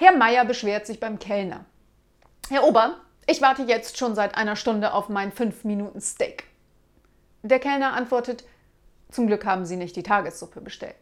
Herr Meier beschwert sich beim Kellner. Herr Ober, ich warte jetzt schon seit einer Stunde auf mein 5-Minuten-Steak. Der Kellner antwortet, zum Glück haben Sie nicht die Tagessuppe bestellt.